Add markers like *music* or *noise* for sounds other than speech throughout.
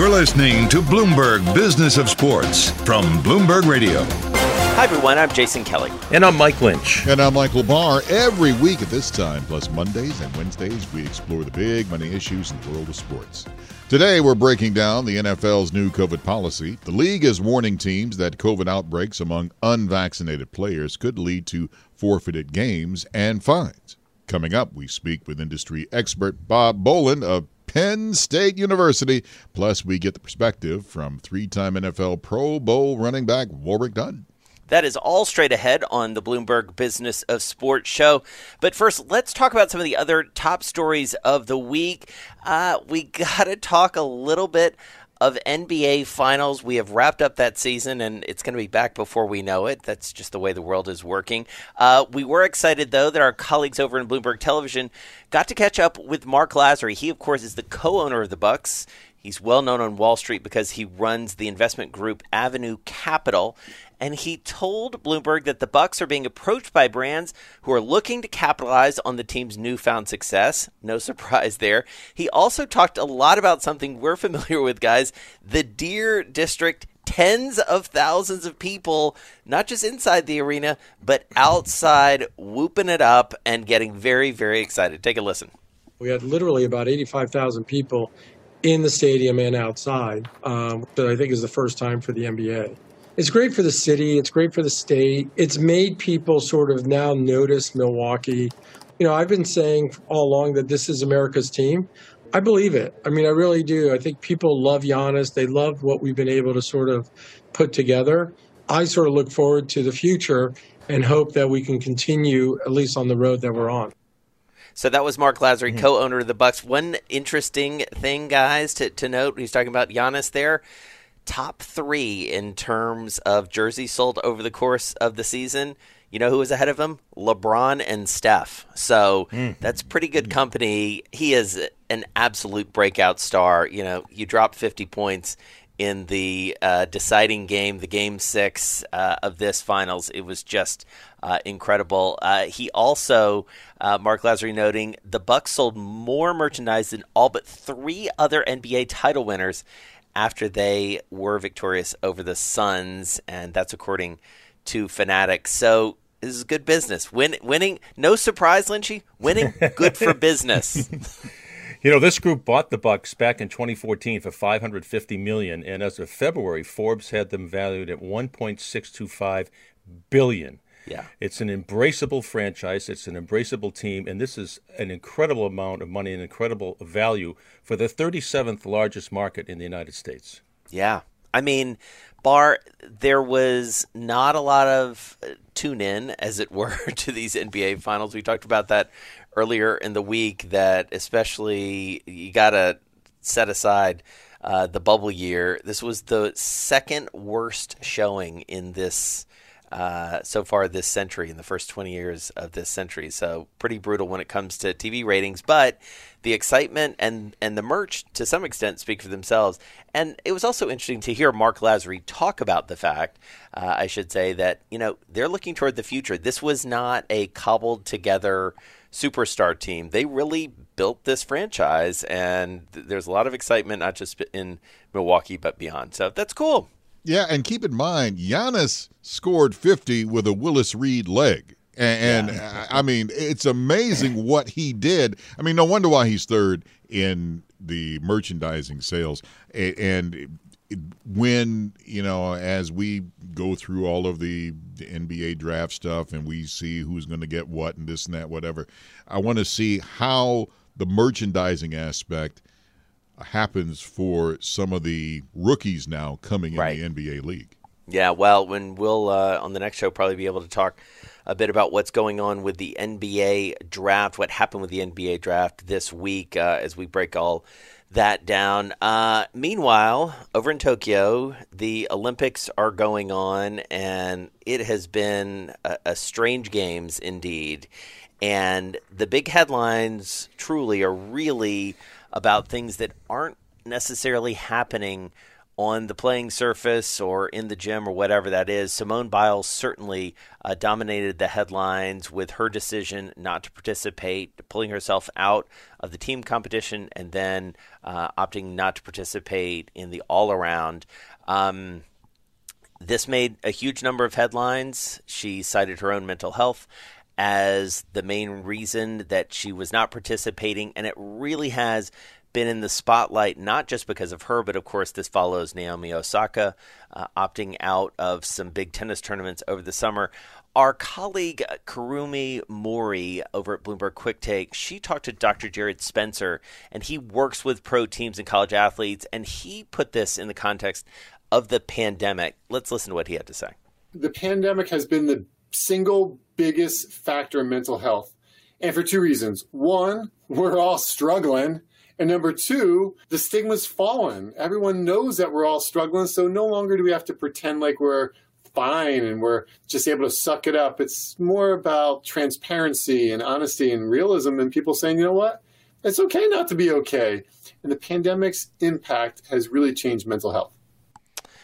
You're listening to Bloomberg Business of Sports from Bloomberg Radio. Hi, everyone. I'm Jason Kelly. And I'm Mike Lynch. And I'm Michael Barr. Every week at this time, plus Mondays and Wednesdays, we explore the big money issues in the world of sports. Today, we're breaking down the NFL's new COVID policy. The league is warning teams that COVID outbreaks among unvaccinated players could lead to forfeited games and fines. Coming up, we speak with industry expert Bob Boland of Penn State University. Plus, we get the perspective from three time NFL Pro Bowl running back Warrick Dunn. That is all straight ahead on the Bloomberg Business of Sports show. But first, let's talk about some of the other top stories of the week. Uh, we *laughs* got to talk a little bit of NBA Finals. We have wrapped up that season, and it's going to be back before we know it. That's just the way the world is working. Uh, we were excited, though, that our colleagues over in Bloomberg Television got to catch up with Marc Lasry. He, of course, is the co-owner of the Bucks. He's well known on Wall Street because he runs the investment group Avenue Capital, and he told Bloomberg that the Bucks are being approached by brands who are looking to capitalize on the team's newfound success. No surprise there. He also talked a lot about something we're familiar with, guys, the Deer District tens of thousands of people, not just inside the arena, but outside, whooping it up and getting very, very excited. Take a listen. We had literally about 85,000 people in the stadium and outside, um, I think is the first time for the NBA. It's great for the city. It's great for the state. It's made people sort of now notice Milwaukee. You know, I've been saying all along that this is America's team. I believe it. I mean, I really do. I think people love Giannis. They love what we've been able to sort of put together. I sort of look forward to the future and hope that we can continue at least on the road that we're on. So that was Marc Lasry, mm-hmm. co-owner of the Bucks. One interesting thing, guys, to, to note, he's talking about Giannis there. Top three in terms of jerseys sold over the course of the season. You know who was ahead of him? LeBron and Steph. So mm. that's pretty good company. He is an absolute breakout star. You know, you drop 50 points in the uh, deciding game, the game six uh, of this finals. It was just uh, incredible. Uh, he also, uh, Marc Lasry noting, the Bucks sold more merchandise than all but three other NBA title winners after they were victorious over the Suns, and that's according to Fanatics. So this is good business. Win, winning, no surprise, Lynchy. Winning, good for *laughs* business. *laughs* You know, this group bought the Bucks back in 2014 for 550 million, and as of February, Forbes had them valued at 1.625 billion. Yeah. It's an embraceable franchise, it's an embraceable team, and this is an incredible amount of money, an incredible value for the 37th largest market in the United States. Yeah. I mean, Barr, there was not a lot of uh, tune in, as it *laughs* were, to these NBA finals. We talked about that earlier in the week that especially you got to set aside uh, the bubble year. This was the second worst showing in this uh, so far this century, in the first 20 years of this century. So pretty brutal when it comes to TV ratings, but the excitement and, and the merch to some extent speak for themselves. And it was also interesting to hear Marc Lasry talk about the fact, uh, I should say, that, you know, they're looking toward the future. This was not a cobbled together superstar team. They really built this franchise, and there's a lot of excitement, not just in Milwaukee, but beyond. So that's cool. Yeah, and keep in mind, Giannis scored 50 with a Willis Reed leg. And, yeah. I mean, it's amazing what he did. I mean, no wonder why he's third in the merchandising sales. And when you know as we go through all of the, NBA draft stuff and we see who's going to get what and this and that whatever I want to see how the merchandising aspect happens for some of the rookies now coming in the NBA league. Yeah, well, when we'll uh, on the next show probably be able to talk a bit about what's going on with the NBA draft, what happened with the NBA draft this week uh, as we break all that down. Uh, meanwhile, over in Tokyo, the Olympics are going on, and it has been a, a strange games indeed. And the big headlines truly are really about things that aren't necessarily happening on the playing surface or in the gym or whatever that is. Simone Biles certainly uh, dominated the headlines with her decision not to participate, pulling herself out of the team competition, and then uh, opting not to participate in the all around. Um, this made a huge number of headlines. She cited her own mental health as the main reason that she was not participating, and it really has been in the spotlight not just because of her, but of course, this follows Naomi Osaka uh, opting out of some big tennis tournaments over the summer. Our colleague Karumi Mori over at Bloomberg QuickTake, she talked to Dr. Jared Spencer, and he works with pro teams and college athletes, and he put this in the context of the pandemic. Let's listen to what he had to say. The pandemic has been the single biggest factor in mental health, and for two reasons. One, we're all struggling and number two, the stigma's fallen. Everyone knows that we're all struggling, so no longer do we have to pretend like we're fine and we're just able to suck it up. It's more about transparency and honesty and realism and people saying, you know what? It's okay not to be okay. And the pandemic's impact has really changed mental health.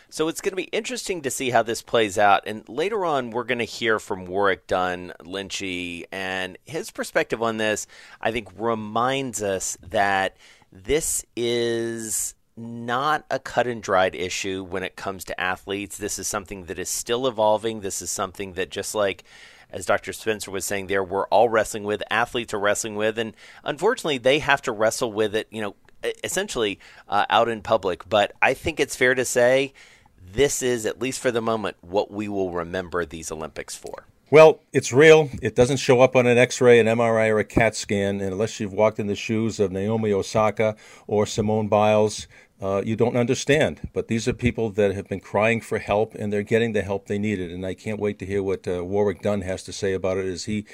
So it's going to be interesting to see how this plays out. And later on, we're going to hear from Warrick Dunn Lynchy, and his perspective on this, I think, reminds us that this is not a cut and dried issue when it comes to athletes. This is something that is still evolving. This is something that, just like as Dr. Spencer was saying there, we're all wrestling with, athletes are wrestling with, and unfortunately, they have to wrestle with it, you know, essentially uh, out in public. But I think it's fair to say this is, at least for the moment, what we will remember these Olympics for. Well, it's real. It doesn't show up on an x ray, an MRI, or a CAT scan. And unless you've walked in the shoes of Naomi Osaka or Simone Biles, uh, you don't understand. But these are people that have been crying for help, and they're getting the help they needed. And I can't wait to hear what uh, Warrick Dunn has to say about it, as he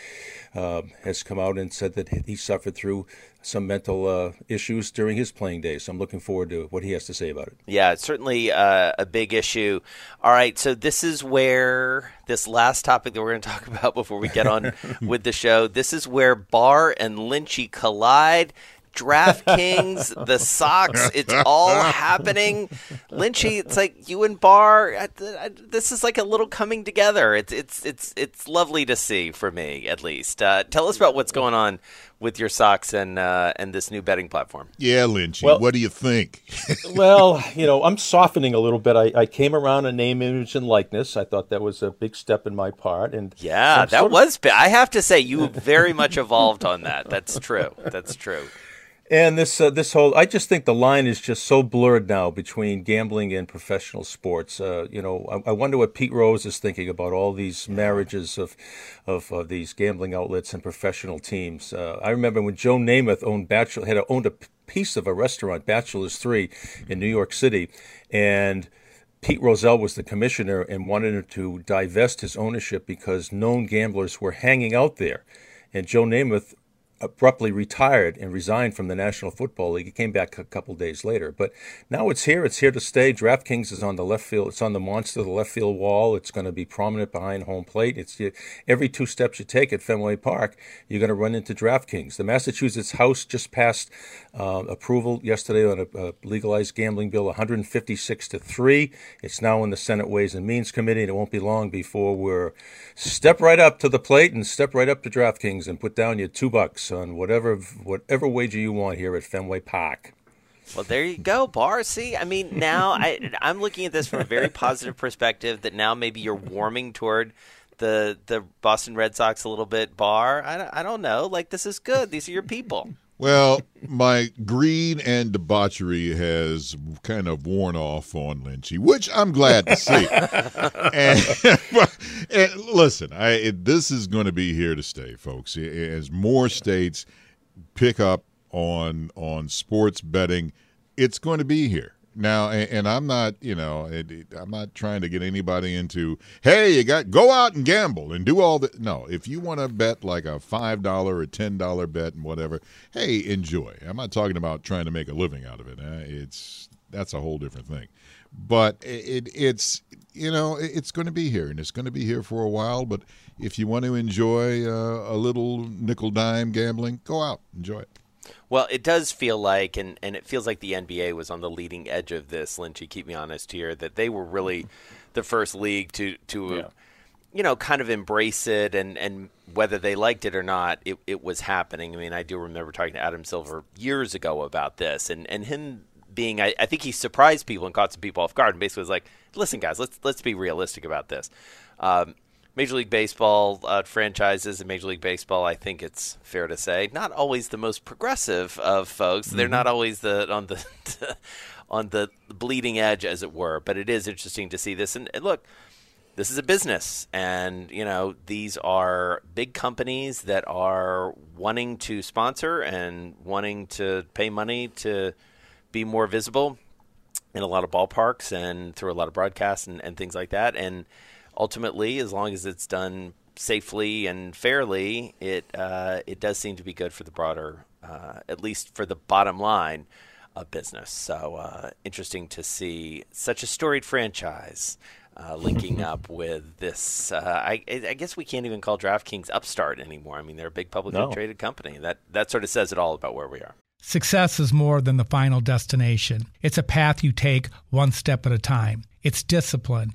uh, has come out and said that he suffered through some mental uh, issues during his playing days. So I'm looking forward to what he has to say about it. Yeah, it's certainly uh, a big issue. All right, so this is where this last topic that we're going *laughs* to talk about before we get on *laughs* with the show. This is where Barr and Lynchy collide. DraftKings, the Sox, it's all happening. Lynchy, it's like you and Barr. This is like a little coming together. It's it's it's it's lovely to see for me, at least. Uh, tell us about what's going on with your Sox and uh, and this new betting platform. Yeah, Lynchy, well, what do you think? *laughs* well, you know, I'm softening a little bit. I, I, came around a name, image, and likeness. I thought that was a big step in my part, and yeah, that was. Of... I have to say, you very much evolved on that. That's true. That's true. And this uh, this whole, I just think the line is just so blurred now between gambling and professional sports. Uh, you know, I, I, wonder what Pete Rose is thinking about all these marriages of of uh, these gambling outlets and professional teams. Uh, I remember when Joe Namath owned Bachelor had owned a piece of a restaurant, Bachelor's Three, in New York City, and. Pete Rozelle was the commissioner and wanted to divest his ownership because known gamblers were hanging out there. And Joe Namath abruptly retired and resigned from the National Football League. He came back a couple days later, but now it's here. It's here to stay. DraftKings is on the left field. It's on the monster, the left field wall. It's going to be prominent behind home plate. It's every two steps you take at Fenway Park, you're going to run into DraftKings. The Massachusetts House just passed uh, approval yesterday on a, a, legalized gambling bill, 156 to three. It's now in the Senate Ways and Means Committee, and it won't be long before we're step right up to the plate and step right up to DraftKings and put down your two bucks on whatever whatever wager you want here at Fenway Park. Well, there you go, Barr. See, I mean, now I, I'm looking at this from a very positive perspective. That now maybe you're warming toward the the Boston Red Sox a little bit. Barr, I, I don't know. Like this is good. These are your people. Well, my greed and debauchery has kind of worn off on Lynchy, which I'm glad to see. *laughs* and, *laughs* and, listen, I, it, this is going to be here to stay, folks. As more states pick up on on sports betting, it's going to be here. Now, and, and I'm not, you know, it, it, I'm not trying to get anybody into, hey, you got go out and gamble and do all that. No, if you want to bet like a five dollar or ten dollar bet and whatever, hey, enjoy. I'm not talking about trying to make a living out of it. Uh, it's that's a whole different thing. But it, it's you know it's going to be here and it's going to be here for a while. But if you want to enjoy uh, a little nickel dime gambling, go out enjoy it. Well, it does feel like, and, and it feels like the NBA was on the leading edge of this. Lynchy, keep me honest here, that they were really the first league to to, yeah. you know, kind of embrace it, and and whether they liked it or not, it, it was happening. I mean, I do remember talking to Adam Silver years ago about this, and and him being, I, I think he surprised people and caught some people off guard, and basically was like, "Listen, guys, let's let's be realistic about this." Um, Major League Baseball uh, franchises and Major League Baseball, I think it's fair to say, not always the most progressive of folks. Mm-hmm. They're not always the on the *laughs* on the bleeding edge, as it were. But it is interesting to see this. And, and look, this is a business, and you know these are big companies that are wanting to sponsor and wanting to pay money to be more visible in a lot of ballparks and through a lot of broadcasts and, and things like that. And ultimately, as long as it's done safely and fairly, it uh, it does seem to be good for the broader, uh, at least for the bottom line of business. So uh, interesting to see such a storied franchise. Uh, linking *laughs* up with this, uh, I, I, guess we can't even call DraftKings upstart anymore. I mean, they're a big publicly no. traded company. That that sort of says it all about where we are. Success is more than the final destination. It's a path you take one step at a time. It's discipline,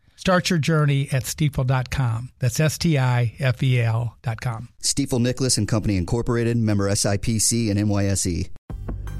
Start your journey at stifel.com. That's S T I F E L.com. Stifel Nicolaus and Company Incorporated, member SIPC and NYSE.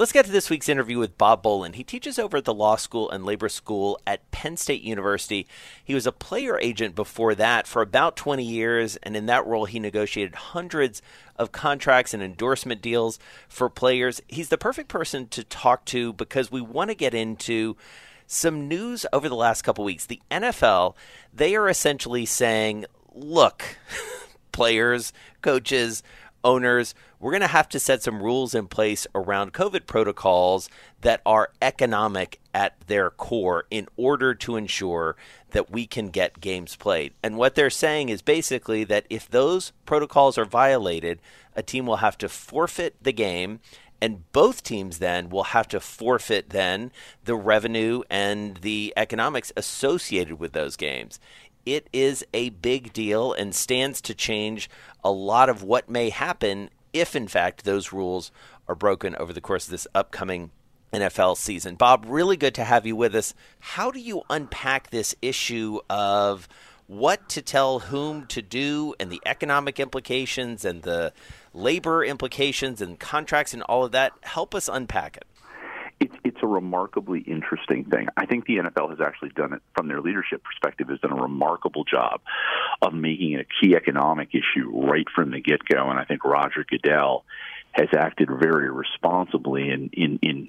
Let's get to this week's interview with Bob Boland. He teaches over at the law school and labor school at Penn State University. He was a player agent before that for about 20 years, and in that role, he negotiated hundreds of contracts and endorsement deals for players. He's the perfect person to talk to because we want to get into some news over the last couple weeks. The NFL, they are essentially saying, look, *laughs* players, coaches, owners, we're going to have to set some rules in place around COVID protocols that are economic at their core in order to ensure that we can get games played. And what they're saying is basically that if those protocols are violated, a team will have to forfeit the game and both teams then will have to forfeit then the revenue and the economics associated with those games it is a big deal and stands to change a lot of what may happen if, in fact, those rules are broken over the course of this upcoming NFL season. Bob, really good to have you with us. How do you unpack this issue of what to tell whom to do and the economic implications and the labor implications and contracts and all of that? Help us unpack it it's it's a remarkably interesting thing. I think the NFL has actually done it from their leadership perspective has done a remarkable job of making it a key economic issue right from the get go. And I think Roger Goodell has acted very responsibly in in in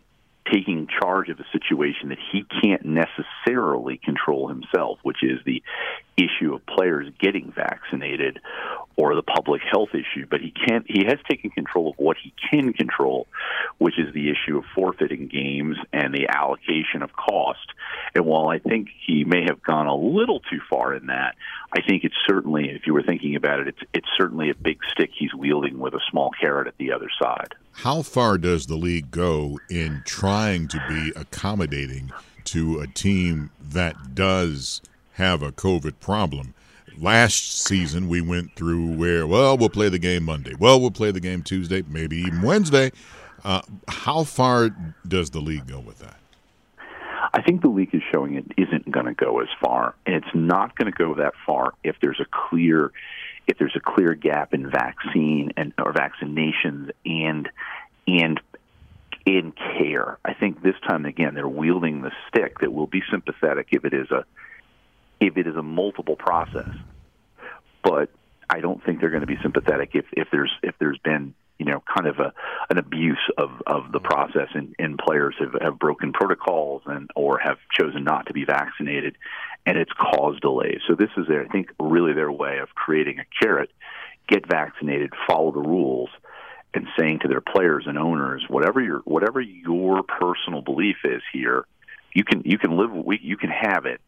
taking charge of a situation that he can't necessarily control himself, which is the issue of players getting vaccinated or the public health issue. But he can't. He has taken control of what he can control, which is the issue of forfeiting games and the allocation of cost. And while I think he may have gone a little too far in that, I think it's certainly, if you were thinking about it, it's it's certainly a big stick he's wielding with a small carrot at the other side. How far does the league go in trying to be accommodating to a team that does have a COVID problem? Last season, we went through where, well, we'll play the game Monday. Well, we'll play the game Tuesday, maybe even Wednesday. Uh, how far does the league go with that? I think the league is showing it isn't going to go as far, and it's not going to go that far if there's a clear if there's a clear gap in vaccine and or vaccinations and and in care. I think this time again they're wielding the stick that will be sympathetic if it is a if it is a multiple process. But I don't think they're going to be sympathetic if, if there's if there's been you know kind of a an abuse of of the process and, and players have, have broken protocols and or have chosen not to be vaccinated and it's caused delays. So this is their I think really their way of creating a carrot, get vaccinated, follow the rules and saying to their players and owners, whatever your whatever your personal belief is here, you can you can live we you can have it,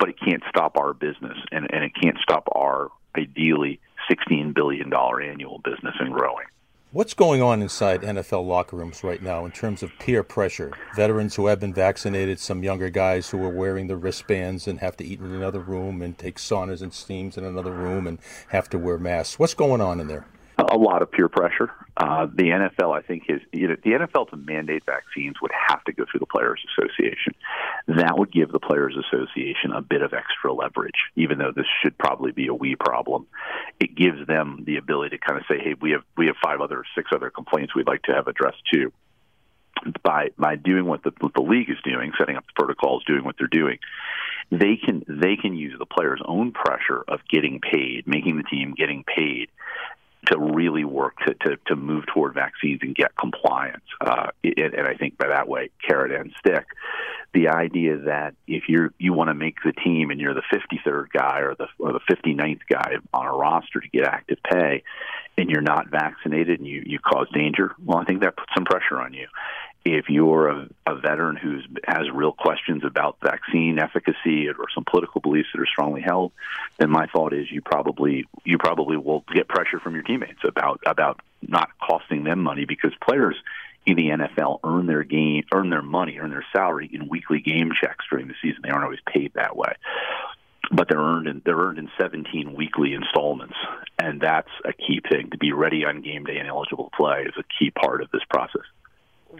but it can't stop our business and, and it can't stop our ideally sixteen billion dollar annual business and growing. What's going on inside NFL locker rooms right now in terms of peer pressure? Veterans who have been vaccinated, some younger guys who are wearing the wristbands and have to eat in another room and take saunas and steams in another room and have to wear masks. What's going on in there? A lot of peer pressure. Uh, the NFL, I think, is you know, the NFL to mandate vaccines would have to go through the Players Association. That would give the Players Association a bit of extra leverage, even though this should probably be a we problem. It gives them the ability to kind of say, "Hey, we have we have five other, six other complaints we'd like to have addressed too." By by doing what the, what the league is doing, setting up the protocols, doing what they're doing, they can they can use the players' own pressure of getting paid, making the team getting paid to really work to, to, to move toward vaccines and get compliance. Uh, and, I think by that way, carrot and stick. The idea that if you're you want to make the team and you're the 53rd guy or the or the 59th guy on a roster to get active pay, and you're not vaccinated and you you cause danger, well, I think that puts some pressure on you if you're a, a veteran who has real questions about vaccine efficacy or some political beliefs that are strongly held, then my thought is you probably you probably will get pressure from your teammates about about not costing them money because players in the NFL earn their game, earn their money, earn their salary in weekly game checks during the season. They aren't always paid that way, but they're earned in they're earned in 17 weekly installments, and that's a key thing. To be ready on game day and eligible to play is a key part of this process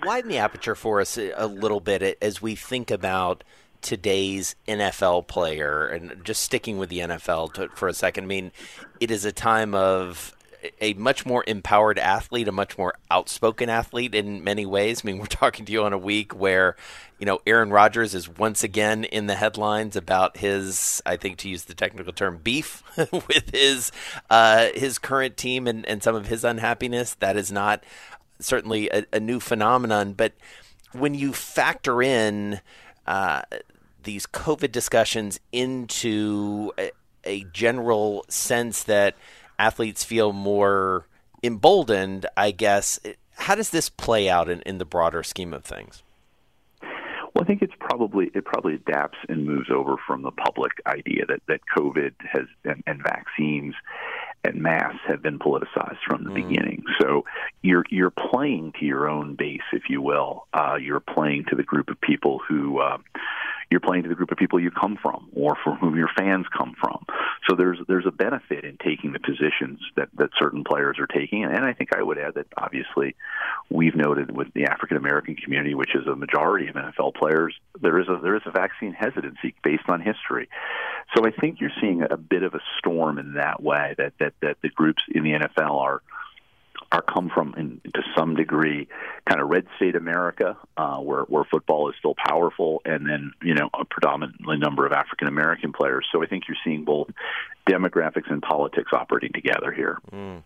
widen the aperture for us a little bit as we think about today's NFL player and just sticking with the NFL to, for a second. I mean, it is a time of a much more empowered athlete, a much more outspoken athlete in many ways. I mean, we're *laughs* talking to you on a week where, you know, Aaron Rodgers is once again in the headlines about his, I think to use the technical term, beef *laughs* with his uh, his current team and, and some of his unhappiness. That is not certainly a, a new phenomenon. But when you factor in uh, these COVID discussions into a, a, general sense that athletes feel more emboldened, I guess, how does this play out in, in the broader scheme of things? Well, I think it's probably it probably adapts and moves over from the public idea that that COVID has and, and vaccines and masks have been politicized from the mm. beginning. So you're you're playing to your own base, if you will. Uh, you're playing to the group of people who uh, you're playing to the group of people you come from or from whom your fans come from. So there's there's a benefit in taking the positions that, that certain players are taking. And I think I would add that obviously we've noted with the African American community, which is a majority of NFL players, there is a there is a vaccine hesitancy based on history. So I think you're seeing a bit of a storm in that way that that, that the groups in the NFL are are come from in, to some degree kind of red state America, uh, where where football is still powerful, and then you know a predominantly number of African American players. So I think you're seeing both demographics and politics operating together here. Mm.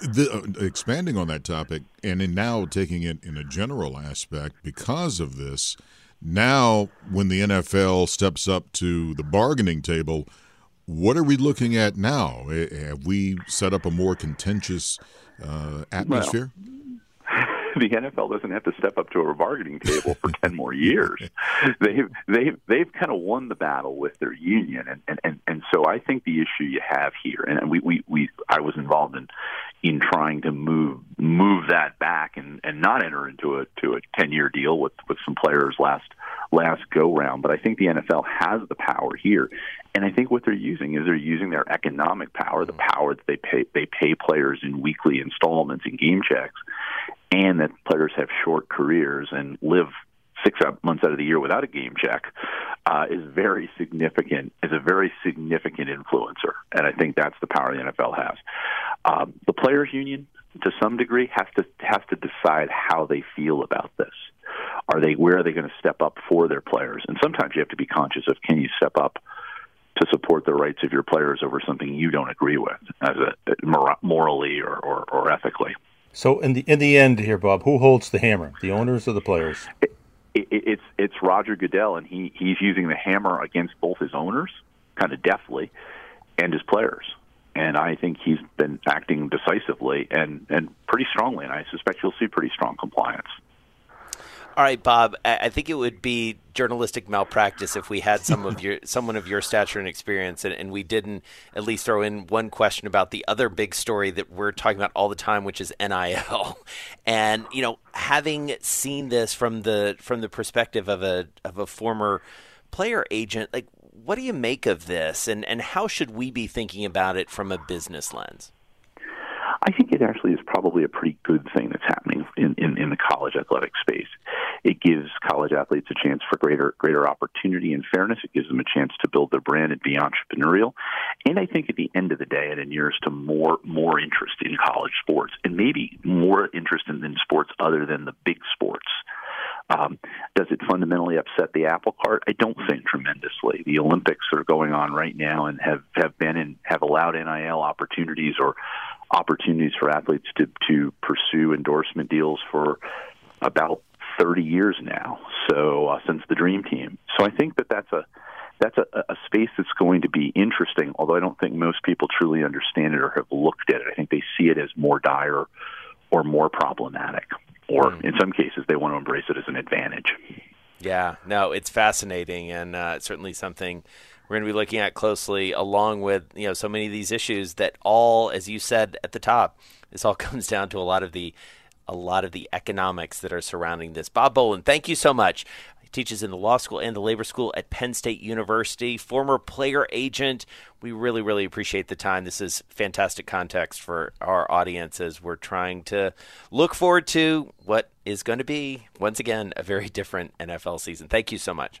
The, uh, expanding on that topic, and in now taking it in a general aspect, because of this, now when the NFL steps up to the bargaining table, what are we looking at now? Have we set up a more contentious uh, atmosphere? Well, *laughs* the NFL doesn't have to step up to a bargaining table for ten more years. They've they've they've kind of won the battle with their union, and and and, and so I think the issue you have here, and we we, we I was involved in in trying to move move that back and and not enter into a to a ten year deal with with some players last last go round. But I think the NFL has the power here, and I think what they're using is they're using their economic power, the mm-hmm. power that they pay they pay players in weekly installments and game checks, and that players have short careers and live six months out of the year without a game check uh, is very significant. Is a very significant influencer, and I think that's the power the NFL has. Um, the players' union, to some degree, has to has to decide how they feel about this. Are they where are they going to step up for their players? And sometimes you have to be conscious of can you step up to support the rights of your players over something you don't agree with, as a morally or, or, or ethically. So in the in the end here, Bob, who holds the hammer? The owners or the players? It, it, it's it's Roger Goodell, and he he's using the hammer against both his owners, kind of deftly, and his players. And I think he's been acting decisively and and pretty strongly, and I suspect you'll see pretty strong compliance. All right, Bob. I think it would be journalistic malpractice if we had some of your *laughs* someone of your stature and experience, and, and, we didn't at least throw in one question about the other big story that we're talking about all the time, which is NIL. *laughs* And you know, having seen this from the from the perspective of a of a former player agent, like what do you make of this, and and how should we be thinking about it from a business lens? I think it actually is probably a pretty good thing that's happening in, in, in the college athletic space. It gives college athletes a chance for greater greater opportunity and fairness. It gives them a chance to build their brand and be entrepreneurial. And I think at the end of the day, it inures to more more interest in college sports and maybe more interest in, in sports other than the big sports. Um, does it fundamentally upset the apple cart? I don't think tremendously. The Olympics are going on right now and have have been and have allowed NIL opportunities or opportunities for athletes to to pursue endorsement deals for about 30 years now. So uh, since the Dream Team. So I think that that's a that's a, a space that's going to be interesting. Although I don't think most people truly understand it or have looked at it. I think they see it as more dire or more problematic, or mm. in some cases they want to embrace it as an advantage. Yeah, no, it's fascinating and uh, certainly something we're going to be looking at closely, along with you know so many of these issues that all, as you said at the top, this all *laughs* comes down to a lot of the a lot of the economics that are surrounding this. Bob Boland, thank you so much. He teaches in the law school and the labor school at Penn State University. Former player agent. We really, really appreciate the time. This is fantastic context for our audience as we're trying to look forward to what is going to be, once again, a very different NFL season. Thank you so much.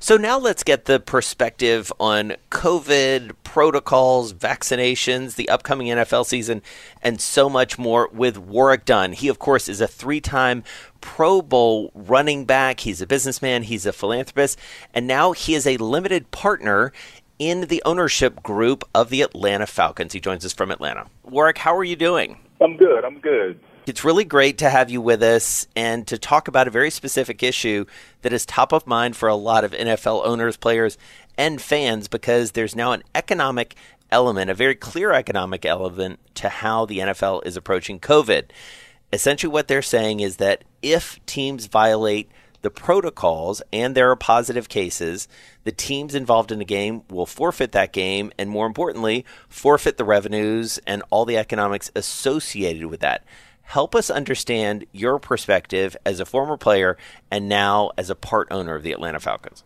So now let's get the perspective on COVID protocols, vaccinations, the upcoming NFL season, and so much more with Warrick Dunn. He, of course, is a three time Pro Bowl running back. He's a businessman, he's a philanthropist, and now he is a limited partner in the ownership group of the Atlanta Falcons. He joins us from Atlanta. Warrick, how are you doing? I'm good. I'm good. It's really great to have you with us and to talk about a very specific issue that is top of mind for a lot of NFL owners, players, and fans because there's now an economic element, a very clear economic element to how the NFL is approaching COVID. Essentially, what they're saying is that if teams violate the protocols and there are positive cases, the teams involved in the game will forfeit that game and, more importantly, forfeit the revenues and all the economics associated with that. Help us understand your perspective as a former player and now as a part owner of the Atlanta Falcons.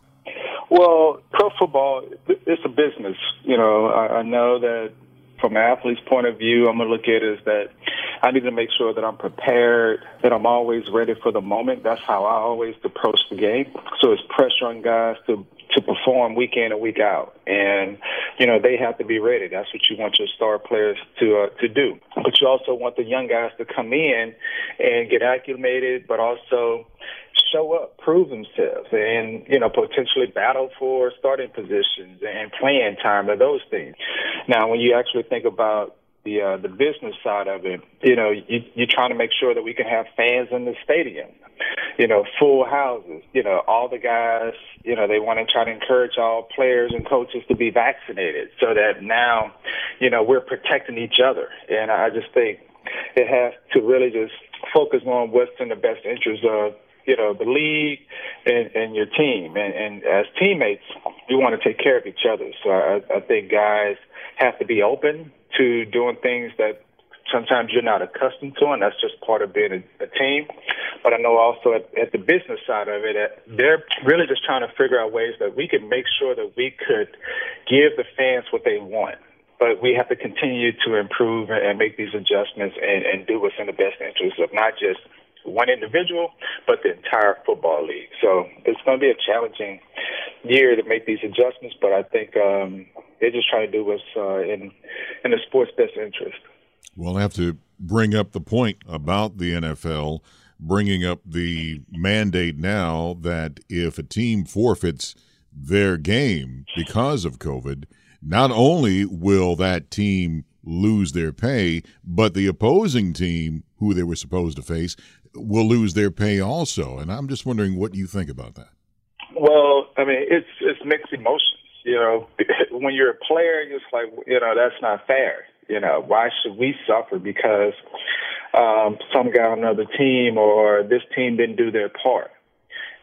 Well, pro football, it's a business. You know, I, I know that from an athlete's point of view, I'm going to look at it as that I need to make sure that I'm prepared, that I'm always ready for the moment. That's how I always approach the game. So it's pressure on guys to to perform week in and week out, and you know they have to be ready. That's what you want your star players to uh, to do. But you also want the young guys to come in and get acclimated, but also show up, prove themselves, and you know potentially battle for starting positions and playing time and those things. Now, when you actually think about the uh, the business side of it, you know, you, you're trying to make sure that we can have fans in the stadium, you know, full houses. You know, all the guys, you know, they want to try to encourage all players and coaches to be vaccinated, so that now, you know, we're protecting each other. And I just think it has to really just focus on what's in the best interest of you know the league and, and your team and, and as teammates you want to take care of each other so I, I think guys have to be open to doing things that sometimes you're not accustomed to, and that's just part of being a, a team. But I know also at, at the business side of it, they're really just trying to figure out ways that we can make sure that we could give the fans what they want. But we have to continue to improve and make these adjustments and, and do what's in the best interest of not just one individual, but the entire football league. So it's going to be a challenging year to make these adjustments, but I think um, they're just trying to do what's uh, in in the sport's best interest. We'll have to bring up the point about the NFL bringing up the mandate now that if a team forfeits their game because of COVID, not only will that team lose their pay, but the opposing team who they were supposed to face will lose their pay also. And I'm just wondering what you think about that. Well, I mean, it's it's mixed emotions. You know, *laughs* when you're a player, it's like you know that's not fair. You know, why should we suffer because um, some guy on another team or this team didn't do their part?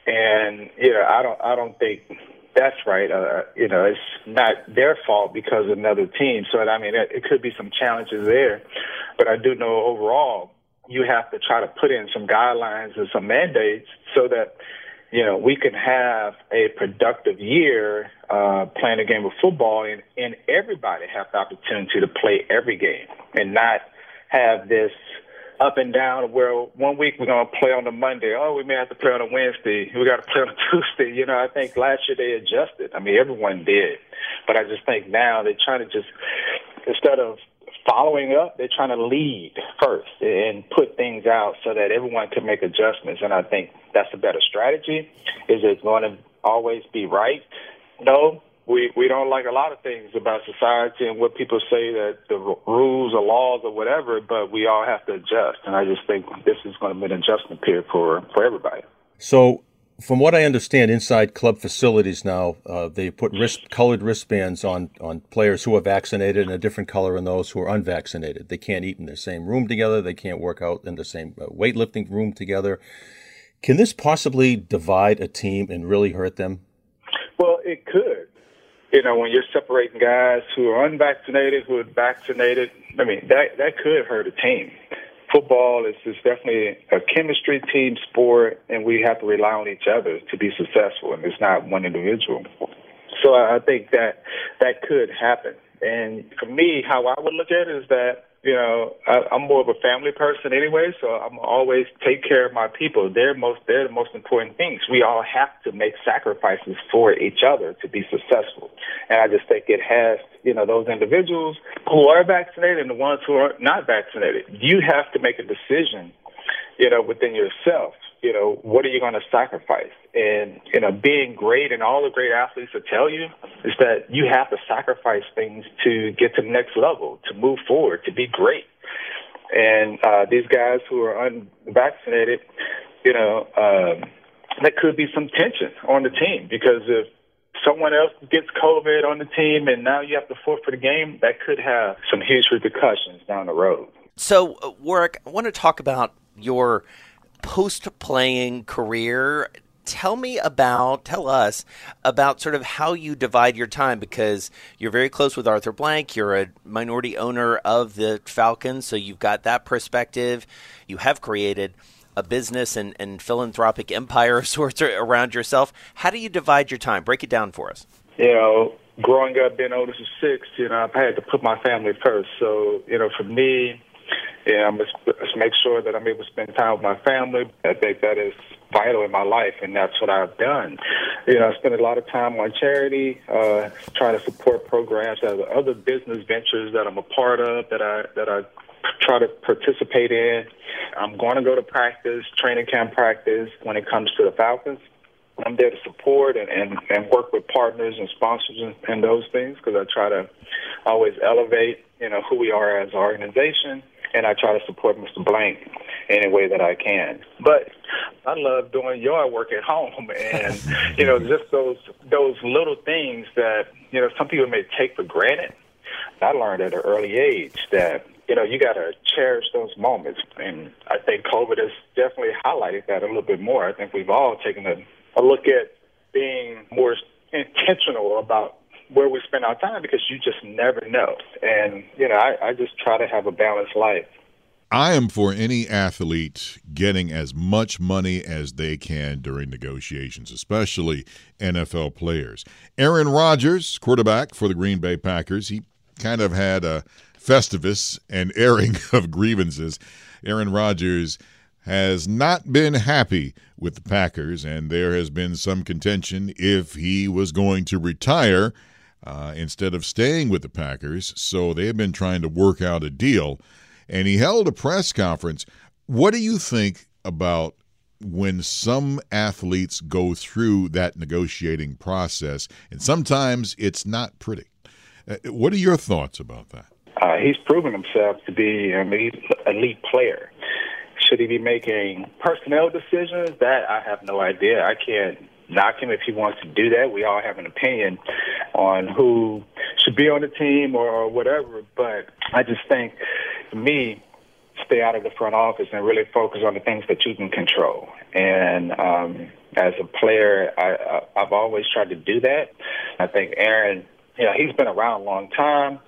And you know, I don't I don't think that's right. Uh, you know, it's not their fault because of another team. So I mean, it, it could be some challenges there, but I do know overall you have to try to put in some guidelines and some mandates so that you know we can have a productive year uh, playing a game of football and, and everybody have the opportunity to play every game and not have this up and down where one week we're going to play on a Monday. Oh, we may have to play on a Wednesday. We got to play on a *laughs* Tuesday. You know, I think last year they adjusted. I mean, everyone did. But I just think now they're trying to just, instead of following up, they're trying to lead first and put things out so that everyone can make adjustments. And I think that's a better strategy. Is it going to always be right? No, we we don't like a lot of things about society and what people say that the rules or laws or whatever, but we all have to adjust. And I just think this is going to be an adjustment period for for everybody. So from what I understand, inside club facilities now, uh, they put wrist, colored wristbands on, on players who are vaccinated and a different color in those who are unvaccinated. They can't eat in the same room together. They can't work out in the same uh, weightlifting room together. Can this possibly divide a team and really hurt them? Well, it could. You know, when you're separating guys who are unvaccinated, who are vaccinated, I mean, that that could hurt a team football is, is definitely a chemistry team sport, and we have to rely on each other to be successful, and it's not one individual. So I think that that could happen. And for me, how I would look at it is that you know, I, I'm more of a family person anyway, so I'm always take care of my people. They're most they're the most important things. We all have to make sacrifices for each other to be successful. And I just think it has, you know, those individuals who are vaccinated and the ones who are not vaccinated. You have to make a decision, you know, within yourself you know, what are you going to sacrifice? And, you know, being great and all the great athletes will tell you is that you have to sacrifice things to get to the next level, to move forward, to be great. And uh, these guys who are unvaccinated, you know, um, there could be some tension on the team because if someone else gets COVID on the team and now you have to forfeit a game, that could have some huge repercussions down the road. So, Warrick, I want to talk about your post playing career tell me about tell us about sort of how you divide your time because you're very close with Arthur Blank you're a minority owner of the Falcons so you've got that perspective. You have created a business and, and philanthropic empire of *laughs* sorts around yourself. How do you divide your time? Break it down for us. You know growing up being oldest of six you know I've had to put my family first. So you know for me yeah, I'm just, make sure that I'm able to spend time with my family. I think that is vital in my life, and that's what I've done. You know, I spend a lot of time on charity, uh, trying to support programs, other business ventures that I'm a part of that I that I try to participate in. I'm going to go to practice, training camp practice when it comes to the Falcons. I'm there to support and, and, and work with partners and sponsors and, and those things because I try to always elevate, you know, who we are as an organization and I try to support Mr. Blank any way that I can. But I love doing yard work at home, and you know, just those those little things that you know some people may take for granted. I learned at an early age that you know you got to cherish those moments, and I think COVID has definitely highlighted that a little bit more. I think we've all taken a, a look at being more intentional about where we spend our time because you just never know. And, you know, I, I just try to have a balanced life. I am for any athlete getting as much money as they can during negotiations, especially NFL players. Aaron Rodgers, quarterback for the Green Bay Packers, he kind of had a festivus and *laughs* airing of grievances. Aaron Rodgers has not been happy with the Packers, and there has been some contention if he was going to retire uh, instead of staying with the Packers. So they have been trying to work out a deal. And he held a press conference. What do you think about when some athletes go through that negotiating process? And sometimes it's not pretty. Uh, what are your thoughts about that? Uh, he's proven himself to be an elite, elite player. Should he be making personnel decisions? That I have no idea. I can't knock him if he wants to do that. We all have an opinion on who should be on the team or, or whatever. But I just think, me, stay out of the front office and really focus on the things that you can control. And um, as a player, I, I, I've always tried to do that. I think Aaron, you know, he's been around a long time.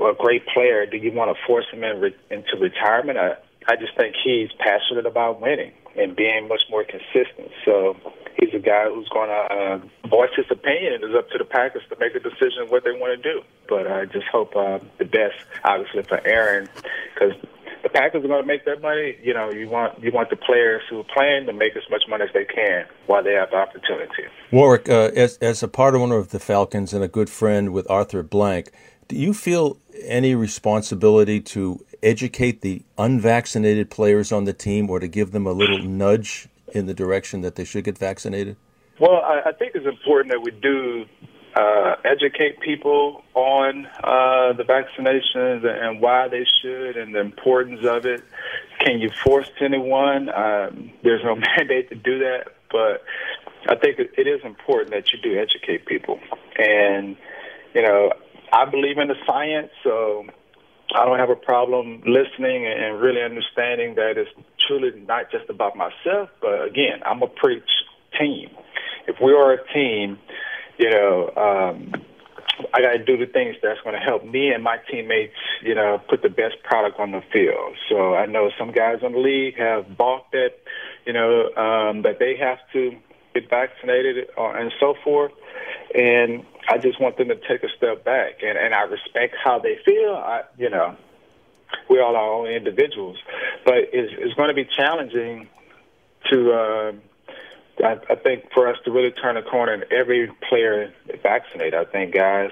A great player. Do you want to force him in re- into retirement? I, I just think he's passionate about winning and being much more consistent. So he's a guy who's going to uh, voice his opinion, it's up to the Packers to make a decision what they want to do. But I just hope uh, the best, obviously, for Aaron, because the Packers are going to make their money. You know, you want you want the players who are playing to make as much money as they can while they have the opportunity. Warrick, uh, as as a part owner of the Falcons and a good friend with Arthur Blank, do you feel any responsibility to educate the unvaccinated players on the team or to give them a little nudge in the direction that they should get vaccinated? Well, I, I think it's important that we do uh, educate people on uh, the vaccinations and why they should and the importance of it. Can you force anyone? Um, there's no *laughs* mandate to do that, but I think it is important that you do educate people. And, you know, I believe in the science, so I don't have a problem listening and really understanding that it's truly not just about myself, but again, I'm a preach team. If we are a team, you know, um, I got to do the things that's going to help me and my teammates, you know, put the best product on the field. So I know some guys in the league have balked at, you know, um, that they have to get vaccinated uh, and so forth. And I just want them to take a step back, and and I respect how they feel. I, you know, we all are only individuals, but it's, it's going to be challenging to. Uh, I, I think for us to really turn a corner and every player vaccinate. I think guys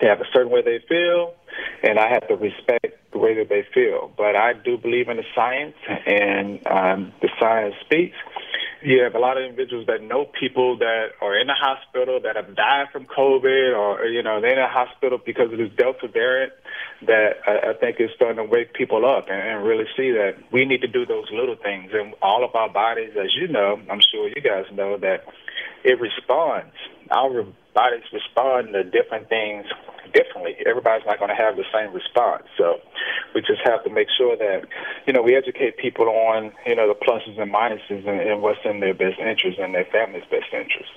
they have a certain way they feel, and I have to respect the way that they feel. But I do believe in the science, and um, the science speaks. You have a lot of individuals that know people that are in the hospital that have died from COVID, or you know they're in the hospital because of this Delta variant. That I, I think is starting to wake people up and, and really see that we need to do those little things. And all of our bodies, as you know, I'm sure you guys know that it responds. Our bodies respond to different things differently. Everybody's not going to have the same response. So we just have to make sure that, you know, we educate people on, you know, the pluses and minuses and, and what's in their best interest and their family's best interest.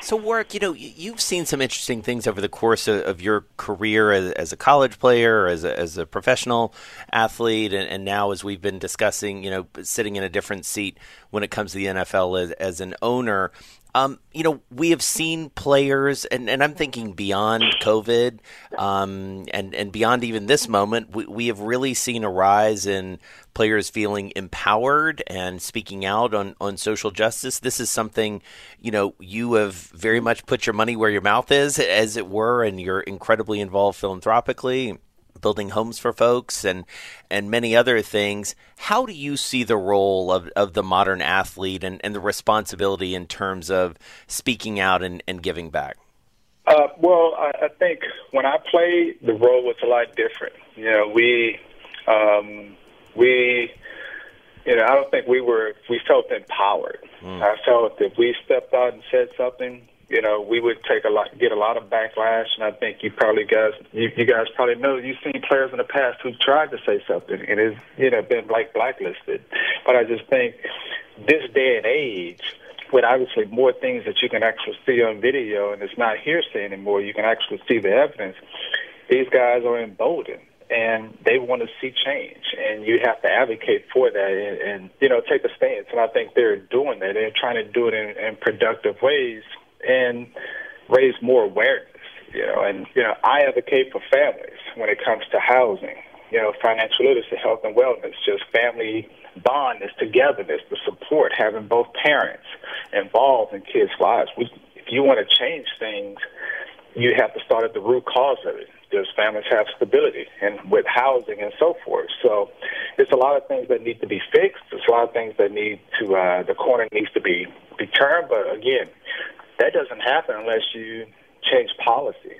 So, Warrick, you know, you've seen some interesting things over the course of, of your career as, as, a college player, as a, as a professional athlete, and, and, now as we've been discussing, you know, sitting in a different seat when it comes to the NFL as, as an owner. Um, you know, we have seen players, and, and I'm thinking beyond COVID, um, and and beyond even this moment, we, we have really seen a rise in players feeling empowered and speaking out on, on social justice. This is something, you know, you have very much put your money where your mouth is, as it were, and you're incredibly involved philanthropically building homes for folks and and many other things. How do you see the role of, of the modern athlete and, and the responsibility in terms of speaking out and, and giving back? Uh, well, I, I think when I played, the role was a lot different. You know, we um, we you know, I don't think we were we felt empowered. Mm. I felt if we stepped out and said something, you know, we would take a lot, get a lot of backlash, and I think you probably guys, you, you guys probably know you've seen players in the past who tried to say something and it's you know been like blacklisted. But I just think this day and age, with obviously more things that you can actually see on video, and it's not hearsay anymore, you can actually see the evidence. These guys are emboldened and they want to see change and you have to advocate for that and, and you know take a stance and i think they're doing that they're trying to do it in, in productive ways and raise more awareness. You know, and you know, I advocate for families when it comes to housing. You know, financial literacy, health and wellness, just family bond, this togetherness, the support, having both parents involved in kids' lives. We, if you want to change things, you have to start at the root cause of it. Does families have stability and with housing and so forth? So it's a lot of things that need to be fixed. There's a lot of things that need to uh, the corner needs to be be turned. But again, that doesn't happen unless you change policy.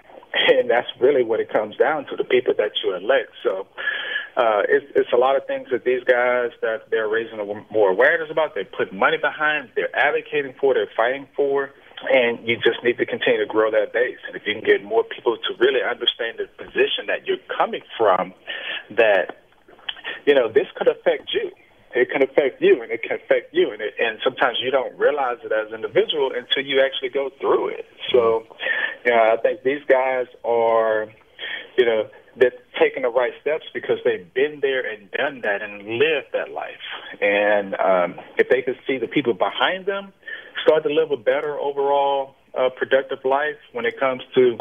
And that's really what it comes down to the people that you elect. So uh, it's, it's a lot of things that these guys that they're raising more awareness about. They put money behind. They're advocating for. They're fighting for. And you just need to continue to grow that base. And if you can get more people to really understand the position that you're coming from, that you know this could affect you it can affect you and it can affect you and it, and sometimes you don't realize it as an individual until you actually go through it. So you know i think these guys are you know they're taking the right steps because they've been there and done that and lived that life. And um if they can see the people behind them start to live a better overall uh, productive life when it comes to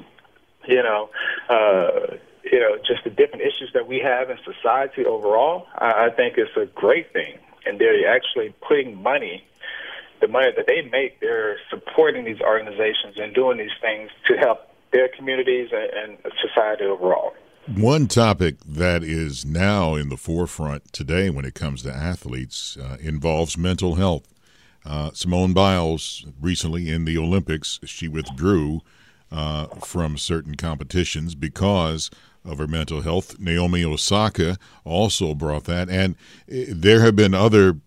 you know uh you know, just the different issues that we have in society overall, I, I think it's a great thing. And they're actually putting money, the money that they make, they're supporting these organizations and doing these things to help their communities and, and society overall. One topic that is now in the forefront today when it comes to athletes uh, involves mental health. Uh, Simone Biles recently in the Olympics, she withdrew uh, from certain competitions because of her mental health. Naomi Osaka also brought that, and eh, there have been other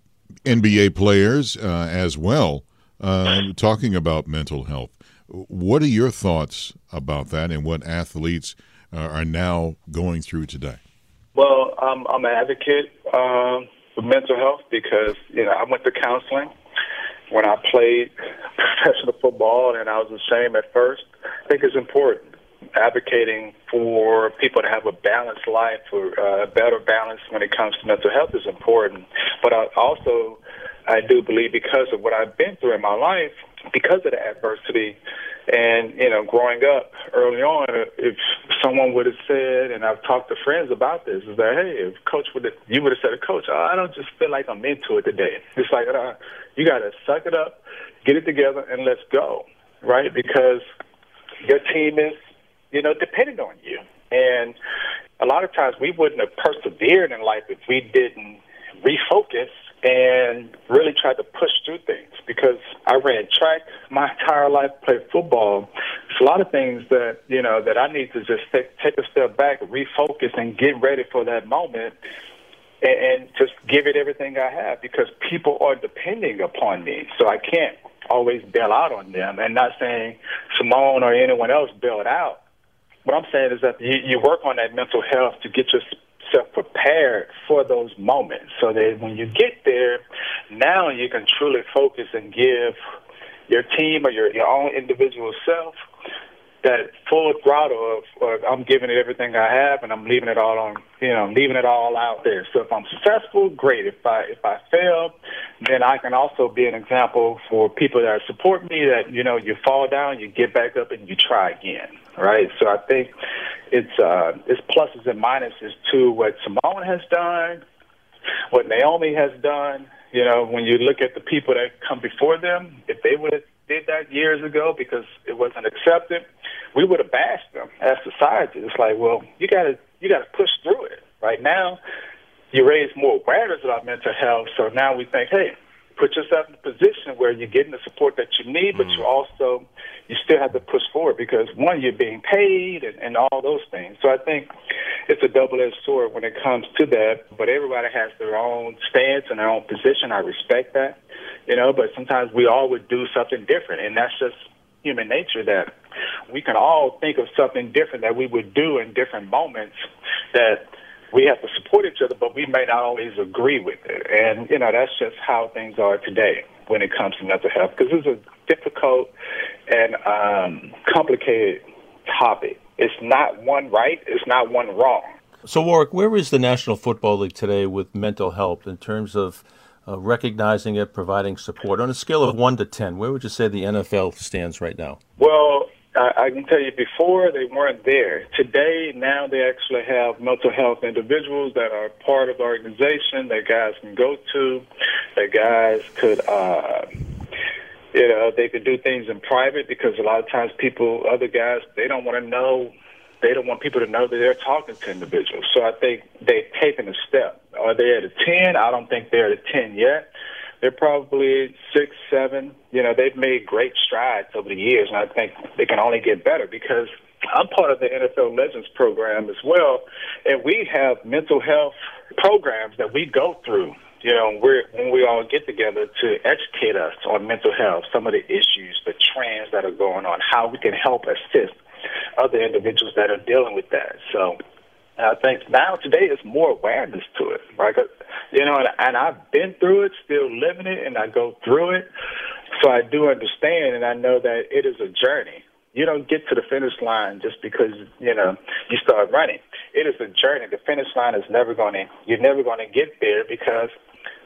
NBA players uh, as well uh, talking about mental health. What are your thoughts about that, and what athletes uh, are now going through today? Well, I'm an advocate um, for mental health because you know I went to counseling when I played *laughs* professional football, and I was ashamed at first. I think it's important advocating for people to have a balanced life or a uh, better balance when it comes to mental health is important. But I also, I do believe because of what I've been through in my life, because of the adversity, and you know, growing up early on, if someone would have said, and I've talked to friends about this, is that hey, if coach would have, you would have said, to coach, oh, I don't just feel like I'm into it today. It's like uh, you got to suck it up, get it together, and let's go, right? Because your team is you know, depended on you. And a lot of times we wouldn't have persevered in life if we didn't refocus and really try to push through things because I ran track my entire life played football, there's a lot of things that you know that I need to just take, take a step back, refocus, and get ready for that moment, and, and just give it everything I have because people are depending upon me. So I can't always bail out on them. And not saying Simone or anyone else bailed out. What I'm saying is that you, you work on that mental health to get yourself prepared for those moments so that when you get there, now you can truly focus and give your team or your, your own individual self that full throttle of, of I'm giving it everything I have and I'm leaving it all on you know, leaving it all out there. So if I'm successful, great. If I if I fail, then I can also be an example for people that support me that, you know, you fall down, you get back up and you try again. Right? So I think it's uh it's pluses and minuses to what Simone has done, what Naomi has done. You know, when you look at the people that come before them, if they would have did that years ago because it wasn't accepted, we would have bashed them as society. It's like, well, you got to you got to push through it. Right now, you raise more awareness about mental health, so now we think, hey, put yourself in a position where you're getting the support that you need, but mm. you also you still have to push forward because one, you're being paid and, and all those things. So I think it's a double-edged sword when it comes to that. But everybody has their own stance and their own position. I respect that, you know. But sometimes we all would do something different, and that's just human nature that we can all think of something different that we would do in different moments that we have to support each other, but we may not always agree with it. And, you know, that's just how things are today when it comes to mental health, because it's a difficult and um, complicated topic. It's not one right, it's not one wrong. So, Warrick, where is the National Football League today with mental health in terms of uh, recognizing it, providing support? On a scale of 1 to 10, where would you say the NFL stands right now? Well, I, can tell you before they weren't there. Today, now they actually have mental health individuals that are part of the organization that guys can go to, that guys could, uh, you know, they could do things in private because a lot of times people, other guys, they don't want to know, they don't want people to know that they're talking to individuals. So I think they've taken a step. Are they at a 10? I don't think they're at a 10 yet they're probably six, seven. You know, they've made great strides over the years, and I think they can only get better because I'm part of the NFL Legends program as well, and we have mental health programs that we go through. You know, we're, when we all get together to educate us on mental health, some of the issues, the trends that are going on, how we can help assist other individuals that are dealing with that. So Uh, I think now today is more awareness to it, right? You know, and, and I've been through it, still living it, and I go through it. So I do understand, and I know that it is a journey. You don't get to the finish line just because you know you start running. It is a journey. The finish line is never going to. You're never going to get there because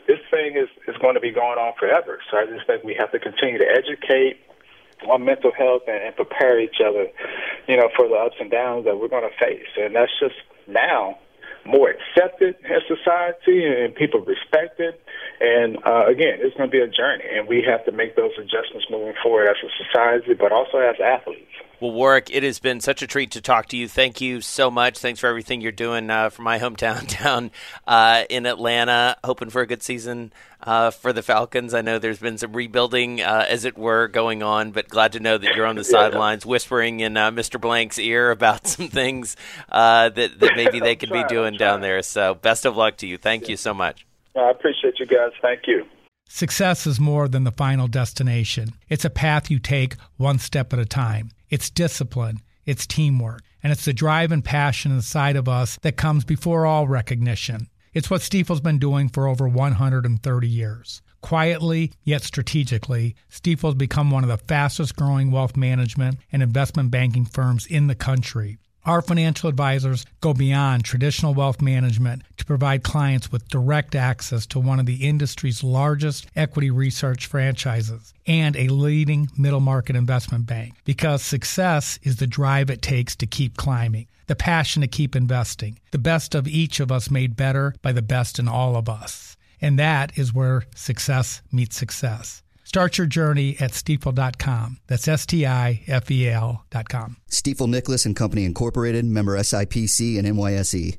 this thing is is going to be going on forever. So I just think we have to continue to educate on mental health and, and prepare each other, you know, for the ups and downs that we're going to face. And that's just now more accepted in society and people respect it. And uh, again, it's going to be a journey, and we have to make those adjustments moving forward as a society, but also as athletes. Well, Warrick, it has been such a treat to talk to you. Thank you so much. Thanks for everything you're doing uh, for my *laughs* hometown down uh, in Atlanta. Hoping for a good season uh, for the Falcons. I know there's been some rebuilding, uh, as it were, going on, but glad to know that you're on the *laughs* yeah. sidelines whispering in uh, Mr. Blank's ear about *laughs* some things uh, that, that maybe they could be doing down there. So, best of luck to you. Thank yeah. you so much. I appreciate you guys. Thank you. Success is more than the final destination. It's a path you take one step at a time. It's discipline, it's teamwork, and it's the drive and passion inside of us that comes before all recognition. It's what Stifel's been doing for over 130 years. Quietly, yet strategically, Stifel's become one of the fastest growing wealth management and investment banking firms in the country. Our financial advisors go beyond traditional wealth management provide clients with direct access to one of the industry's largest equity research franchises and a leading middle market investment bank because success is the drive it takes to keep climbing, the passion to keep investing, the best of each of us made better by the best in all of us. And that is where success meets success. Start your journey at stifel.com. That's S T I F E L.com. Stifel Nicolaus and Company Incorporated, member SIPC and NYSE.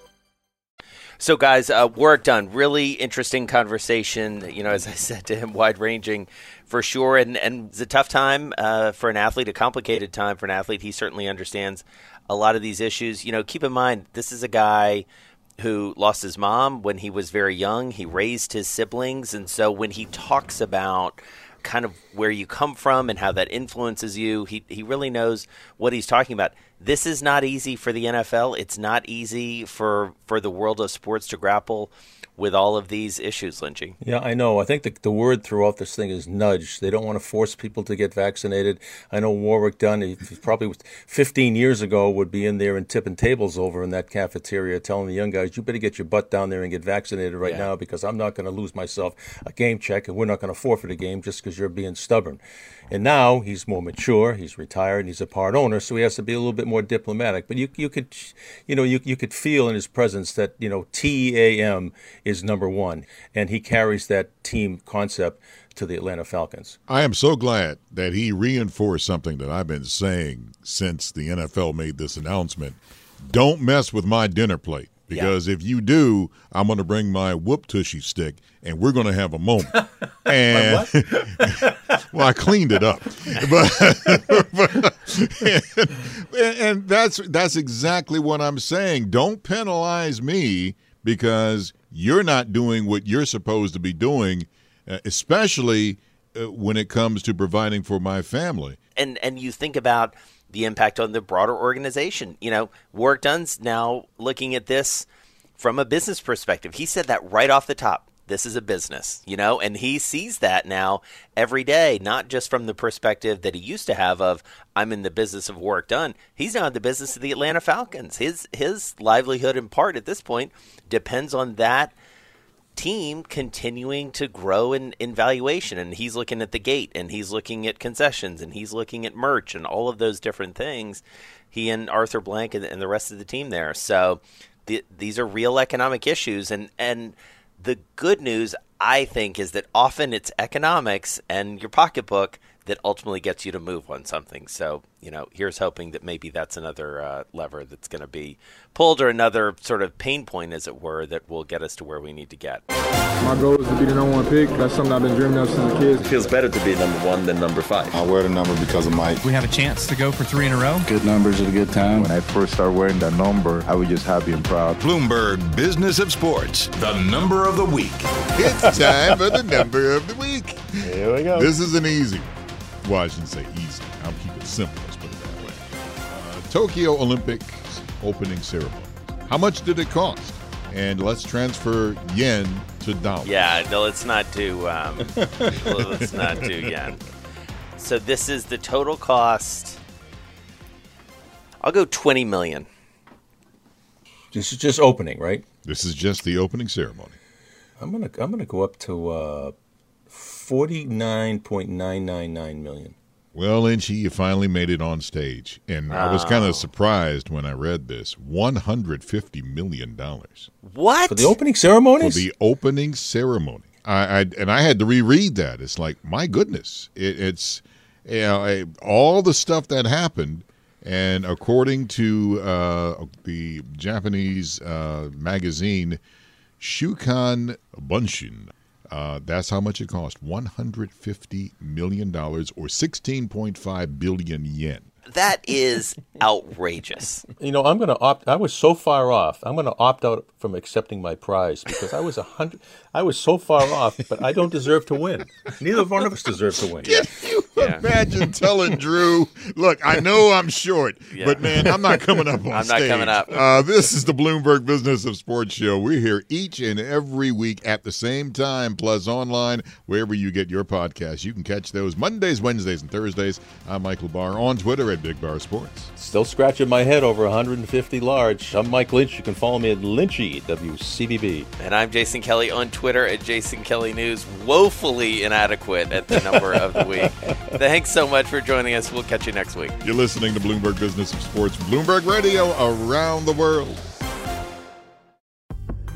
So, guys, uh, Warrick Dunn. Really interesting conversation. You know, as I *laughs* said to him, wide ranging for sure. And, and it's a tough time uh, for an athlete, a complicated time for an athlete. He certainly understands a lot of these issues. You know, keep in mind, this is a guy who lost his mom when he was very young. He raised his siblings. And so when he talks about kind of where you come from and how that influences you, he, he really knows what he's talking about this is not easy for the NFL. It's not easy for for the world of sports to grapple with all of these issues, Lynchy. Yeah, I know. I think the, the word throughout this thing is nudge. They don't want to force people to get vaccinated. I know Warrick Dunn, he, probably 15 years ago, would be in there and tipping tables over in that cafeteria, telling the young guys, you better get your butt down there and get vaccinated right yeah. now because I'm not going to lose myself a game check and we're not going to forfeit a game just because you're being stubborn. And now he's more mature, he's retired, and he's a part owner, so he has to be a little bit more diplomatic. But you you could you know you you could feel in his presence that you know TEAM is number one, and he carries that team concept to the Atlanta Falcons. I am so glad that he reinforced something that I've been saying since the NFL made this announcement. Don't mess with my dinner plate. Because yeah. if you do, I'm going to bring my whoop tushy stick and we're going to have a moment. *laughs* And *laughs* well, I cleaned it up, *laughs* but, but and, and that's that's exactly what I'm saying. Don't penalize me because you're not doing what you're supposed to be doing, uh, especially uh, when it comes to providing for my family. And and you think about the impact on the broader organization. You know, Warrick Dunn's now looking at this from a business perspective. He said that right off the top. This is a business, you know, and he sees that now every day, not just from the perspective that he used to have of I'm in the business of Warrick Dunn. He's now in the business of the Atlanta Falcons. His his livelihood in part at this point depends on that team continuing to grow in, in valuation. And he's looking at the gate and he's looking at concessions and he's looking at merch and all of those different things. He and Arthur Blank and, and the rest of the team there. So the, these are real economic issues. And, and the good news, I think, is that often it's economics and your pocketbook that ultimately gets you to move on something. So, you know, here's hoping that maybe that's another uh, lever that's going to be pulled or another sort of pain point, as it were, that will get us to where we need to get. My goal is to be the number one pick. That's something I've been dreaming of since a kid. It feels better to be number one than number five. I wear the number because of Mike. We have a chance to go for three in a row. Good numbers at a good time. When I first started wearing that number, I was just happy and proud. Bloomberg Business of Sports, the number of the week. It's time for the number of the week. Here we go. This is an easy well, I shouldn't say easy. I'll keep it simple. Let's put it that way. Uh, Tokyo Olympics opening ceremony. How much did it cost? And let's transfer yen to dollars. Yeah, no, let's not do. Um, *laughs* let's not do yen. So this is the total cost. I'll go twenty million. This is just opening, right? This is just the opening ceremony. I'm gonna I'm gonna go up to uh, 49.999 million. Well, Lynchy, you finally made it on stage. And oh. I was kind of surprised when I read this. $150 million. What? For the opening ceremony? For the opening ceremony. I, I, And I had to reread that. It's like, my goodness. It, it's you know, all the stuff that happened. And according to uh, the Japanese uh, magazine, Shukan Bunshun, uh, that's how much it cost $150 million or 16.5 billion yen. That is outrageous. You know, I'm going to opt. I was so far off. I'm going to opt out from accepting my prize because I was a hundred. I was so far off, but I don't deserve to win. Neither one of us deserve to win. Did you Yeah. Imagine telling Drew, "Look, I know I'm short, Yeah. but man, I'm not coming up *laughs* on I'm not coming up. Uh, this is the Bloomberg Business of Sports show. We're here each and every week at the same time, plus online wherever you get your podcasts. You can catch those Mondays, Wednesdays, and Thursdays. I'm Michael Barr on Twitter at Big Barr Sports. Still scratching my head over 150 large. I'm Mike Lynch. You can follow me at Lynchy, WCBB. And I'm Jason Kelly on Twitter at Jason Kelly News, woefully inadequate at the number of the week. Thanks so much for joining us. We'll catch you next week. You're listening to Bloomberg Business of Sports, Bloomberg Radio around the world.